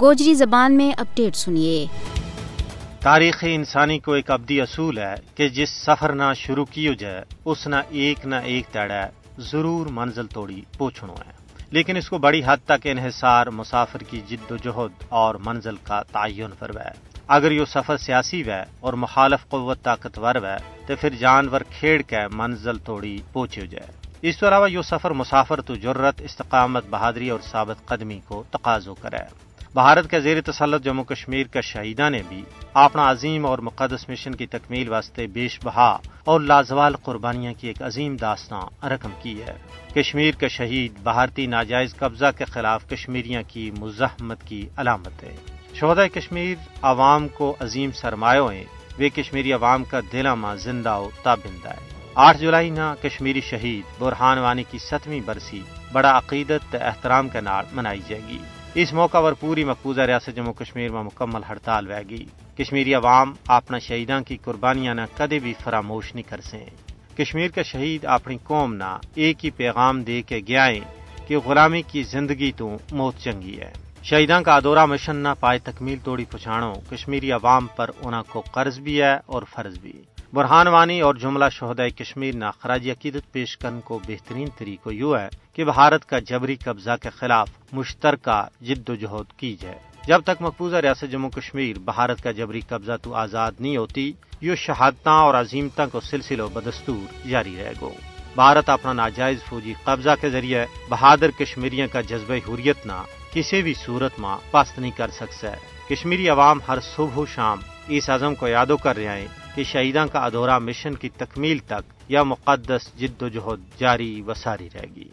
گوجری زبان میں اپڈیٹ سنیے۔ تاریخ انسانی کو ایک ابدی اصول ہے کہ جس سفر نہ شروع کی جائے، اس نہ ایک نہ ایک تڑا ضرور منزل توڑی پوچھنا ہے۔ لیکن اس کو بڑی حد تک انحصار، مسافر کی جد و جہد اور منزل کا تعین پر ہے اگر یہ سفر سیاسی وے اور مخالف قوت طاقتور وے، تو پھر جانور کھیڑ کے منزل توڑی پہنچے جائے۔ اس کے علاوہ یہ سفر مسافر تو جرت استقامت، بہادری اور ثابت قدمی کو تقاضو کرے۔ بھارت کے زیر تسلط جموں کشمیر کا شہیدہ نے بھی اپنا عظیم اور مقدس مشن کی تکمیل واسطے بیش بہا اور لازوال قربانیاں کی ایک عظیم داستان رقم کی ہے۔ کشمیر کا شہید بھارتی ناجائز قبضہ کے خلاف کشمیریاں کی مزاحمت کی علامت ہے۔ شہدہ کشمیر عوام کو عظیم سرمایوں ہیں وہ کشمیری عوام کا دل ماں زندہ و تابندہ ہے۔ آٹھ جولائی نہ کشمیری شہید برہان وانی کی ستویں برسی بڑا عقیدت احترام کے نال منائی جائے گی۔ اس موقع پر پوری مقبوضہ ریاست جموں کشمیر میں مکمل ہڑتال وے گی کشمیری عوام اپنا شہیداں کی قربانیاں نہ کدے بھی فراموش نہیں کر سیں کشمیر کا شہید اپنی قوم نہ ایک ہی پیغام دے کے گیا کہ غلامی کی زندگی تو موت چنگی ہے۔ شہیداں کا ادورا مشن نہ پائے تکمیل توڑی پچھاڑو کشمیری عوام پر انہوں کو قرض بھی ہے اور فرض بھی۔ برہان وانی اور جملہ شہدۂ کشمیر نہ خراج عقیدت پیش کرنے کو بہترین طریقہ یوں ہے کہ بھارت کا جبری قبضہ کے خلاف مشترکہ جد و جہد کی جائے۔ جب تک مقبوضہ ریاست جموں کشمیر بھارت کا جبری قبضہ تو آزاد نہیں ہوتی یہ شہادتاں اور عظیمتوں کو سلسلہ بدستور جاری رہے گو۔ بھارت اپنا ناجائز فوجی قبضہ کے ذریعے بہادر کشمیریوں کا جذبہ حریت نہ کسی بھی صورت میں پست نہیں کر سکتا ہے کشمیری عوام ہر صبح و شام اس عزم کو یادو کر رہے ہیں کہ شہیداں کا ادھورا مشن کی تکمیل تک یا مقدس جد و جہد جاری و ساری رہے گی۔